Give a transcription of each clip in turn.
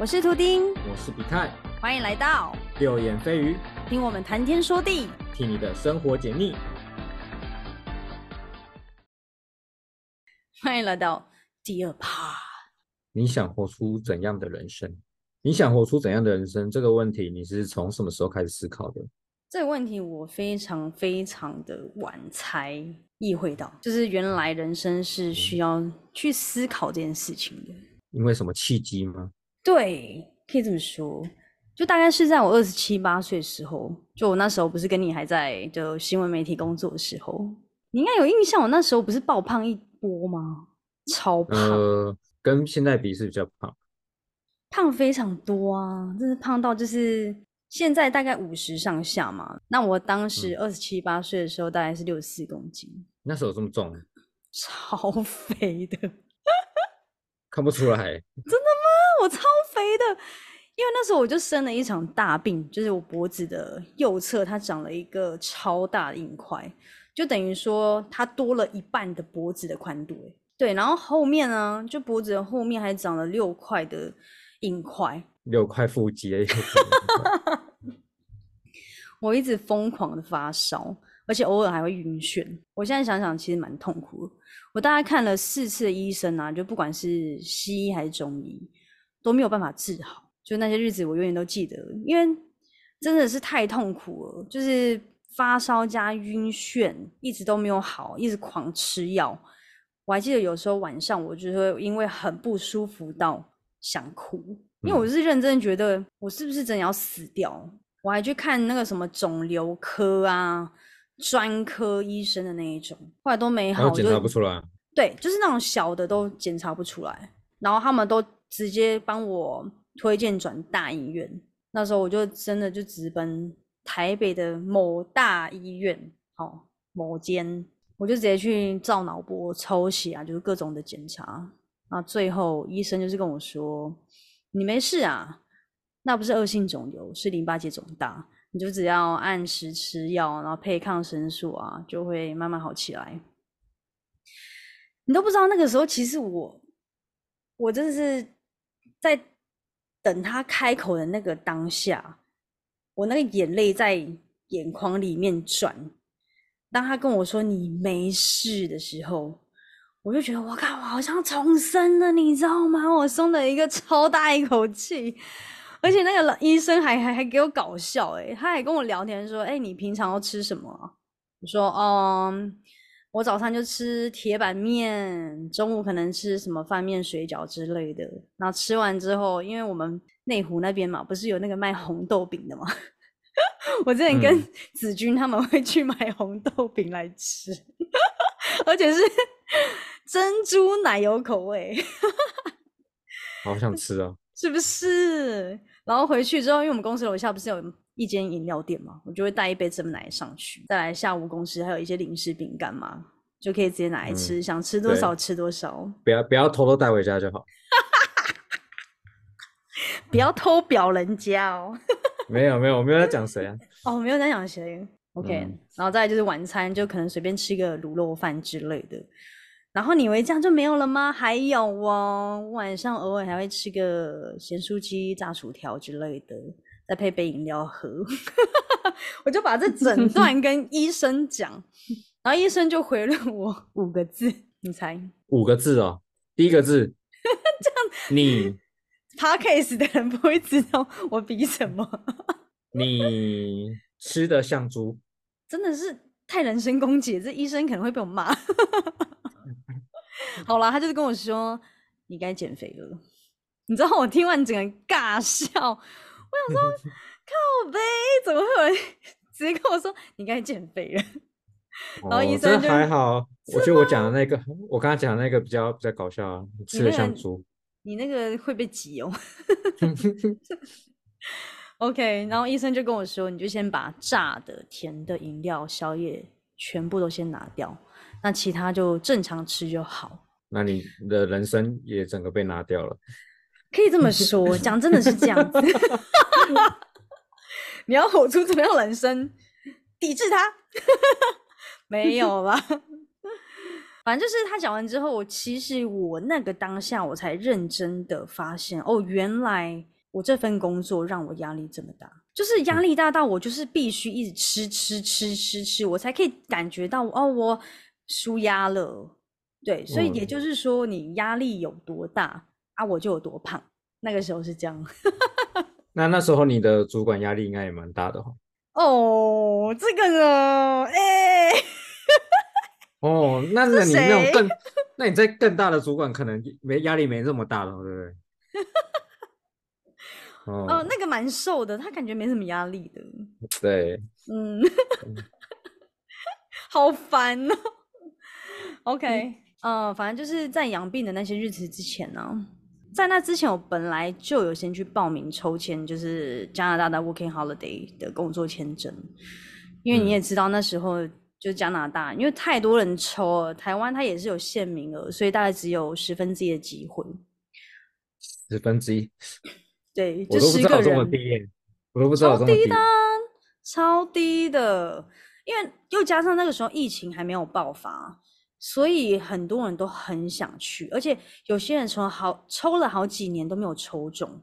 我是图丁，我是比泰，欢迎来到六眼飞鱼，听我们谈天说地，替你的生活解腻。欢迎来到第二趴。你想活出怎样的人生？你想活出怎样的人生？这个问题你是从什么时候开始思考的？这个问题我非常非常的晚才意会到，就是原来人生是需要去思考这件事情的。因为什么契机吗？对，可以这么说。就大概是在我二十七八岁的时候，就我那时候不是跟你还在就新闻媒体工作的时候，你应该有印象，我那时候不是爆胖一波吗？超胖，呃，跟现在比是比较胖，胖非常多啊，真是胖到就是现在大概五十上下嘛。那我当时二十七八岁的时候，大概是六十四公斤，那时候有这么重，超肥的，看不出来。真的吗？我超肥的，因为那时候我就生了一场大病，就是我脖子的右侧它长了一个超大的硬块，就等于说它多了一半的脖子的宽度。欸对，然后后面呢，就脖子的后面还长了六块的硬块，六块腹肌，我一直疯狂的发烧，而且偶尔还会晕眩。我现在想想，其实蛮痛苦的。我大概看了四次的医生啊，就不管是西医还是中医，都没有办法治好。就那些日子，我永远都记得，因为真的是太痛苦了，就是发烧加晕眩，一直都没有好，一直狂吃药。我还记得有时候晚上，我就会因为很不舒服到想哭，因为我是认真觉得我是不是真的要死掉。我还去看那个什么肿瘤科啊、专科医生的那一种，后来都没好，检查不出来。对，就是那种小的都检查不出来，然后他们都直接帮我推荐转大医院。那时候我就真的就直奔台北的某大医院，哦，某间。我就直接去照脑波、抽血啊，就是各种的检查。那，最后医生就是跟我说：“你没事啊，那不是恶性肿瘤，是淋巴结肿大，你就只要按时吃药，然后配抗生素啊，就会慢慢好起来。”你都不知道那个时候，其实我，我真的是在等他开口的那个当下，我那个眼泪在眼眶里面转。当他跟我说你没事的时候，我就觉得我靠，我好像重生了，你知道吗？我松了一个超大一口气，而且那个医生还还还给我搞笑，诶他还跟我聊天说，哎，你平常都吃什么？我说，嗯，我早餐就吃铁板面，中午可能吃什么饭面、水饺之类的。然后吃完之后，因为我们内湖那边嘛，不是有那个卖红豆饼的吗？我之前跟子君他们会去买红豆饼来吃，而且是 珍珠奶油口味，好想吃啊！是不是？然后回去之后，因为我们公司楼下不是有一间饮料店嘛，我就会带一杯真奶上去，再来下午公司还有一些零食饼干嘛，就可以直接拿来吃，想吃多少吃多少，不要不要偷偷带回家就好，不要偷表人家哦。没有没有，我没有在讲谁啊。哦，没有在讲谁。OK，然后再就是晚餐，就可能随便吃一个卤肉饭之类的。然后你以为这样就没有了吗？还有哦，晚上偶尔还会吃个咸酥鸡、炸薯条之类的，再配杯饮料喝。我就把这整段跟医生讲，然后医生就回了我五个字，你猜？五个字哦。第一个字，这样你。他 case 的人不会知道我比什么。你吃的像猪，真的是太人身攻击，这医生可能会被我骂。好啦，他就是跟我说你该减肥了。你知道我听完整个尬笑，我想说靠呗，怎么会有人直接跟我说你该减肥了？然后医生还好，我觉得我讲的那个，我刚刚讲的那个比较比较搞笑啊，吃的像猪。你那个会被挤哦。OK，然后医生就跟我说，你就先把炸的、甜的饮料、宵夜全部都先拿掉，那其他就正常吃就好。那你的人生也整个被拿掉了。可以这么说，讲真的是这样子。你要吼出怎么样人生，抵制他？没有吧？反正就是他讲完之后，我其实我那个当下我才认真的发现，哦，原来我这份工作让我压力这么大，就是压力大到我就是必须一直吃吃吃吃吃，我才可以感觉到哦，我舒压了。对，所以也就是说，你压力有多大啊，我就有多胖。那个时候是这样。那那时候你的主管压力应该也蛮大的哈。哦，这个呢，哎。哦，那 那你那种更，那你在更大的主管可能没压力没这么大了，对不对？哦，那个蛮瘦的，他感觉没什么压力的。对，嗯，好烦哦。OK，嗯，反正就是在养病的那些日子之前呢，在那之前我本来就有先去报名抽签，就是加拿大的 Working Holiday 的工作签证，因为你也知道那时候。就是加拿大，因为太多人抽了，台湾它也是有限名额，所以大概只有十分之一的机会。十分之一，对，我都不知道这么低，我都不知道超低的，超低的。因为又加上那个时候疫情还没有爆发，所以很多人都很想去，而且有些人从好抽了好几年都没有抽中，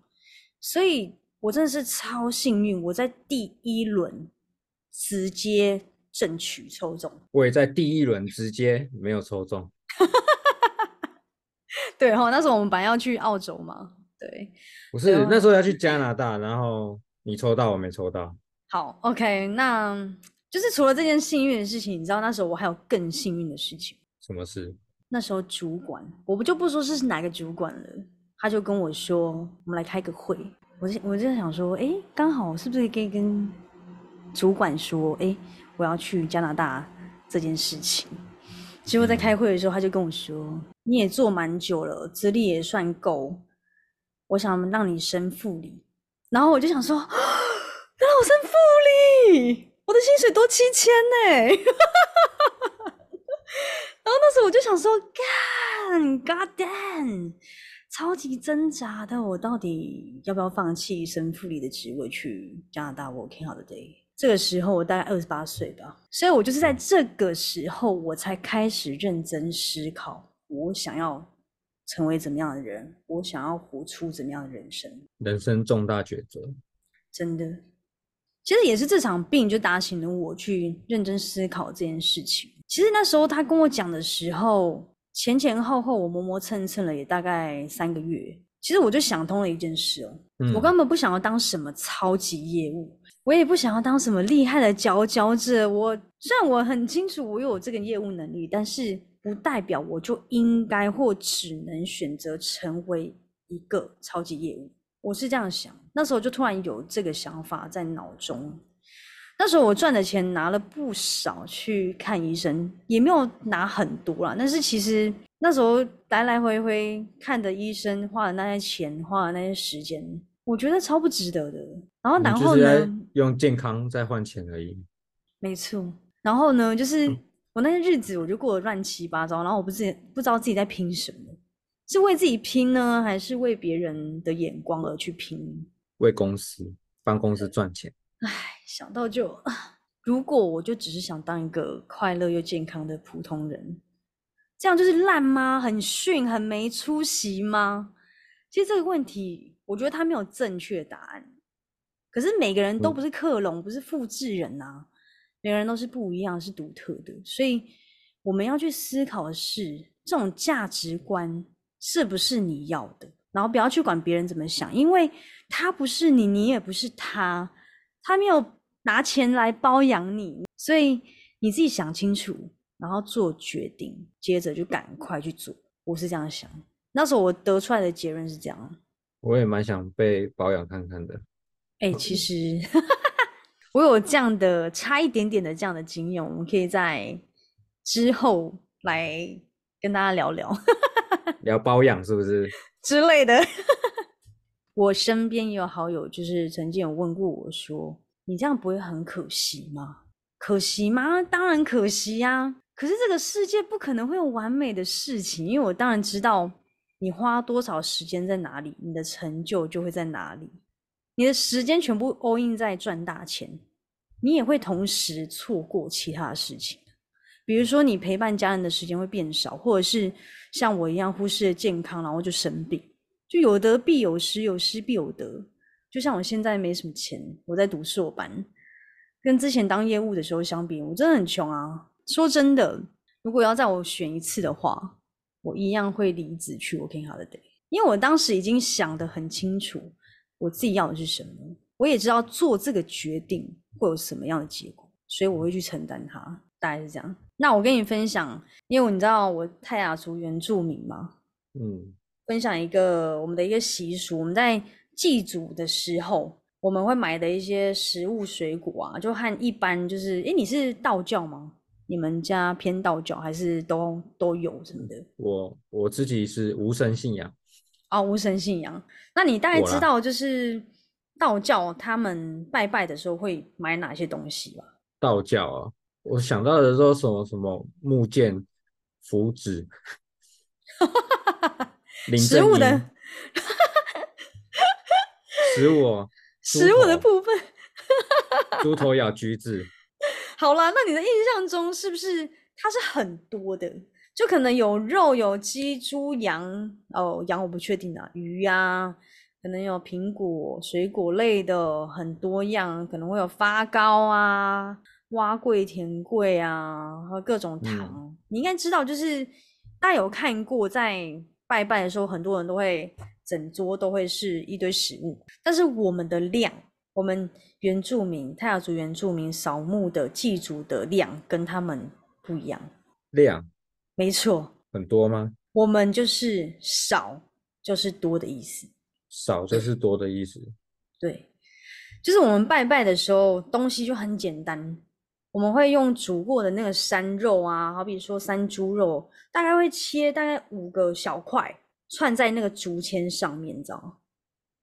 所以我真的是超幸运，我在第一轮直接。争取抽中，我也在第一轮直接没有抽中。对哈，那时候我们本来要去澳洲嘛，对，不是那时候要去加拿大，然后你抽到，我没抽到。好，OK，那就是除了这件幸运的事情，你知道那时候我还有更幸运的事情。什么事？那时候主管，我不就不说是哪个主管了，他就跟我说，我们来开个会。我我就在想说，哎，刚好是不是可以跟主管说，哎。我要去加拿大这件事情，结果在开会的时候，他就跟我说：“你也做蛮久了，资历也算够，我想让你升副理。”然后我就想说：“ 让我升副理，我的薪水多七千呢！”然后那时候我就想说：“干，God damn，超级挣扎的，我到底要不要放弃神父里的职位去加拿大？Working holiday。”这个时候我大概二十八岁吧，所以我就是在这个时候，我才开始认真思考，我想要成为怎么样的人，我想要活出怎么样的人生。人生重大抉择，真的，其实也是这场病就打醒了我去认真思考这件事情。其实那时候他跟我讲的时候，前前后后我磨磨蹭蹭了也大概三个月。其实我就想通了一件事哦，我根本不想要当什么超级业务。我也不想要当什么厉害的佼佼者。我虽然我很清楚我有这个业务能力，但是不代表我就应该或只能选择成为一个超级业务。我是这样想，那时候就突然有这个想法在脑中。那时候我赚的钱拿了不少去看医生，也没有拿很多啦。但是其实那时候来来回回看的医生，花的那些钱，花的那些时间。我觉得超不值得的。然后，然后呢？用健康在换钱而已。没错。然后呢？就是我那些日子，我就过得乱七八糟。然后我不知不知道自己在拼什么，是为自己拼呢，还是为别人的眼光而去拼？为公司帮公司赚钱。唉，想到就，如果我就只是想当一个快乐又健康的普通人，这样就是烂吗？很逊，很没出息吗？其实这个问题。我觉得他没有正确答案，可是每个人都不是克隆，不是复制人呐，每个人都是不一样，是独特的，所以我们要去思考的是，这种价值观是不是你要的，然后不要去管别人怎么想，因为他不是你，你也不是他，他没有拿钱来包养你，所以你自己想清楚，然后做决定，接着就赶快去做。我是这样想，那时候我得出来的结论是这样。我也蛮想被保养看看的。哎，其实 我有这样的差一点点的这样的经验，我们可以在之后来跟大家聊聊，聊包养是不是 之类的？我身边也有好友，就是曾经有问过我说：“你这样不会很可惜吗？”可惜吗？当然可惜呀。可是这个世界不可能会有完美的事情，因为我当然知道。你花多少时间在哪里，你的成就就会在哪里。你的时间全部 all in 在赚大钱，你也会同时错过其他的事情。比如说你陪伴家人的时间会变少，或者是像我一样忽视了健康，然后就生病，就有得必有失，有失必有得。就像我现在没什么钱，我在读硕班，跟之前当业务的时候相比，我真的很穷啊。说真的，如果要在我选一次的话，我一样会离职去 working holiday，因为我当时已经想得很清楚，我自己要的是什么，我也知道做这个决定会有什么样的结果，所以我会去承担它，大概是这样。那我跟你分享，因为你知道我泰雅族原住民嘛，嗯，分享一个我们的一个习俗，我们在祭祖的时候，我们会买的一些食物水果啊，就和一般就是，诶，你是道教吗？你们家偏道教还是都都有什么的？我我自己是无神信仰，哦，无神信仰。那你大概知道就是道教他们拜拜的时候会买哪些东西吧？道教啊，我想到的都什么什么木剑、符纸、林食物的食物食物的部分。猪头咬橘子，好啦，那你的印象中是不是它是很多的？就可能有肉、有鸡、猪、羊哦，羊我不确定啊，鱼呀、可能有苹果、水果类的很多样，可能会有发糕啊、蛙桂、甜桂啊，和各种糖。你应该知道，就是大家有看过，在拜拜的时候，很多人都会整桌都会是一堆食物，但是我们的量，我们原住民泰雅族原住民扫墓的祭祖的量跟他们不一样。量没错，很多吗？我们就是少就是多的意思。少就是多的意思。对，就是我们拜拜的时候，东西就很简单，我们会用煮过的那个山肉啊，好比说山猪肉，大概会切大概五个小块，串在那个竹签上面，你知道吗？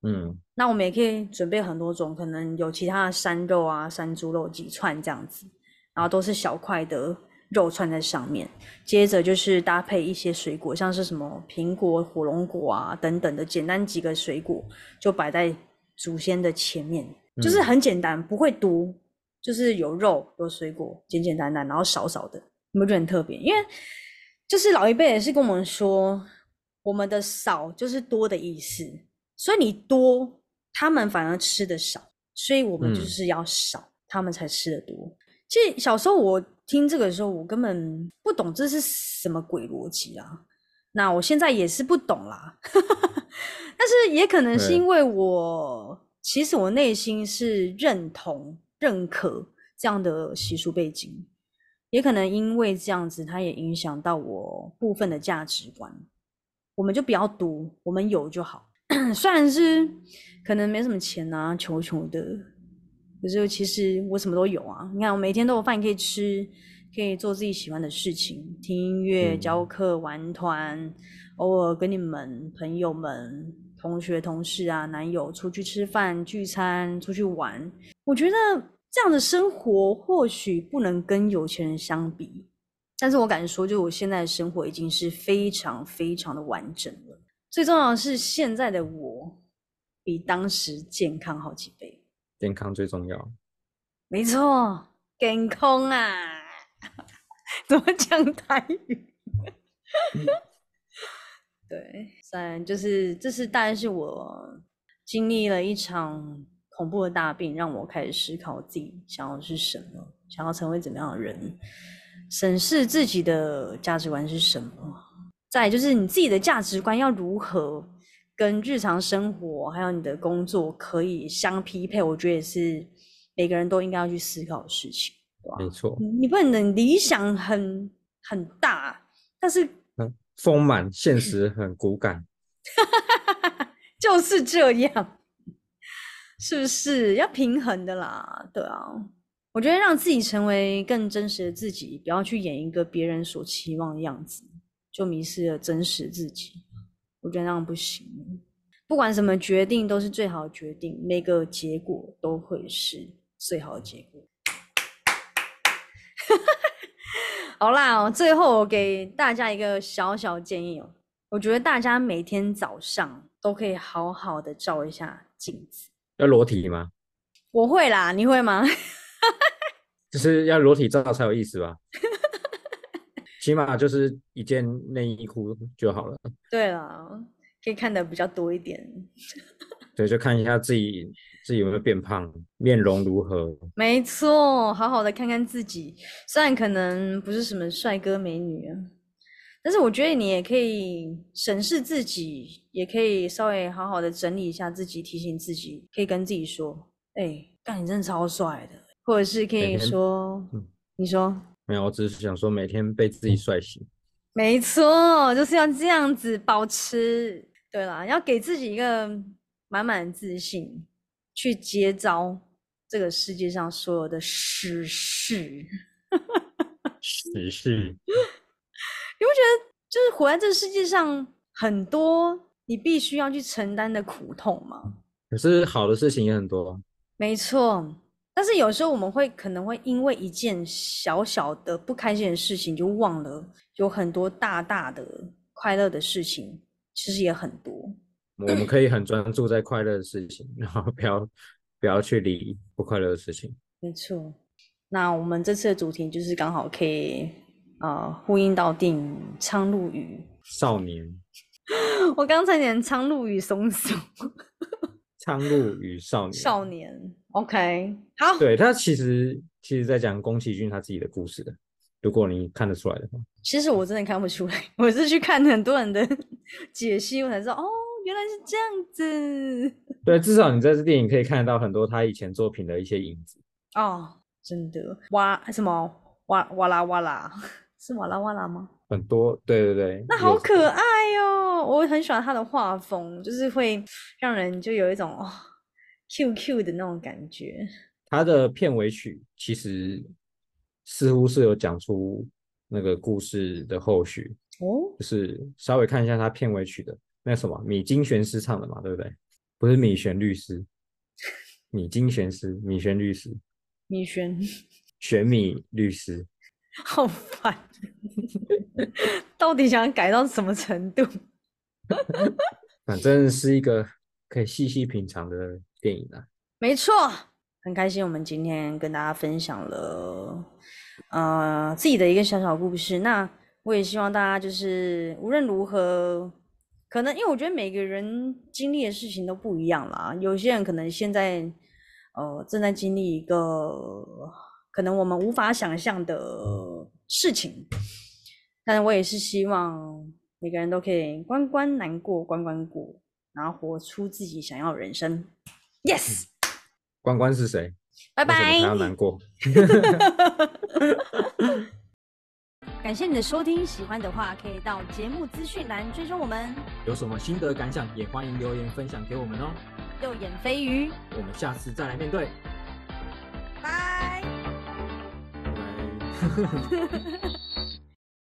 嗯，那我们也可以准备很多种，可能有其他的山肉啊、山猪肉几串这样子，然后都是小块的肉串在上面。接着就是搭配一些水果，像是什么苹果、火龙果啊等等的，简单几个水果就摆在祖先的前面，就是嗯很简单，不会多，就是有肉有水果，简简单单，然后少少的，你们觉得很特别？因为就是老一辈也是跟我们说，我们的少就是多的意思，所以你多，他们反而吃的少，所以我们就嗯是要少，他们才吃的多。其实小时候我听这个的时候，我根本不懂这是什么鬼逻辑啊。那我现在也是不懂啦，但是也可能是因为我其实我内心是认同、认可这样的习俗背景，也可能因为这样子，它也影响到我部分的价值观。我们就不要多，我们有就好。虽然是可能没什么钱啊，穷穷的，可是其实我什么都有啊。你看，我每天都有饭可以吃，可以做自己喜欢的事情，听音乐、嗯教课、玩团，偶尔跟你们朋友们、同学、同事啊、男友出去吃饭、聚餐、出去玩。我觉得这样的生活或许不能跟有钱人相比，但是我敢说，就我现在的生活已经是非常非常的完整了。最重要的是，现在的我比当时健康好几倍。健康最重要。没错，健康啊！怎么讲台语？对，再来就是这是大概是我经历了一场恐怖的大病，让我开始思考自己想要是什么，想要成为怎么样的人，审视自己的价值观是什么。再就是你自己的价值观要如何跟日常生活还有你的工作可以相匹配，我觉得也是每个人都应该要去思考的事情，对吧？没错，你你不能理想很很大，但是嗯，丰满，现实很骨感。就是这样，是不是要平衡的啦？对啊，我觉得让自己成为更真实的自己，不要去演一个别人所期望的样子，就迷失了真实自己。我觉得那样不行。不管什么决定都是最好的决定，每个结果都会是最好的结果。好啦、哦，最后我给大家一个小小建议哦，我觉得大家每天早上都可以好好的照一下镜子。要裸体吗？我会啦，你会吗？就是要裸体照才有意思吧？起码就是一件内衣裤就好了。对啦，可以看的比较多一点。对，就看一下自己自己有没有变胖，面容如何。没错，好好的看看自己，虽然可能不是什么帅哥美女啊，但是我觉得你也可以审视自己，也可以稍微好好的整理一下自己，提醒自己，可以跟自己说：“哎，干你真的超帅的。”或者是可以说：“嗯，你说。”没有，我只是想说每天被自己帅醒。没错，就是要这样子保持。对啦，要给自己一个满满的自信，去接招这个世界上所有的实事。实事，你不觉得就是活在这个世界上，很多你必须要去承担的苦痛吗？可是好的事情也很多。没错。但是有时候我们会可能会因为一件小小的不开心的事情，就忘了有很多大大的快乐的事情，其实也很多。我们可以很专注在快乐的事情，然后不要不要去理不快乐的事情。没错。那我们这次的主题就是刚好可以呃呼应到电影《苍鹭与少年》。我刚才念《苍鹭与松鼠》。苍鹭与少年。少年。OK，好。对他其实其实在讲宫崎骏他自己的故事的，如果你看得出来的话。其实我真的看不出来，我是去看很多人的解析，我才知道哦，原来是这样子。对，至少你在这电影可以看得到很多他以前作品的一些影子。哦，真的哇？什么哇哇啦哇啦？是哇啦哇啦吗？很多，对对对。那好可爱哦！我很喜欢他的画风，就是会让人就有一种哦。Q Q 的那种感觉，它的片尾曲其实似乎是有讲出那个故事的后续哦，就是稍微看一下它片尾曲的那什么米津玄师唱的嘛，对不对？不是米玄律师，米津玄师，米玄律师，米玄，玄米律师，好烦，到底想改到什么程度？反正是一个可以细细品尝的。电影啊，没错，很开心，我们今天跟大家分享了呃自己的一个小小故事。那我也希望大家就是无论如何，可能因为我觉得每个人经历的事情都不一样啦。有些人可能现在呃正在经历一个可能我们无法想象的事情，但我也是希望每个人都可以关关难过关关过，然后活出自己想要的人生。Yes，关关是谁？拜拜。还要难过。感谢你的收听，喜欢的话可以到节目资讯栏追踪我们。有什么心得感想，也欢迎留言分享给我们哦。右眼飞鱼，我们下次再来面对。拜。拜。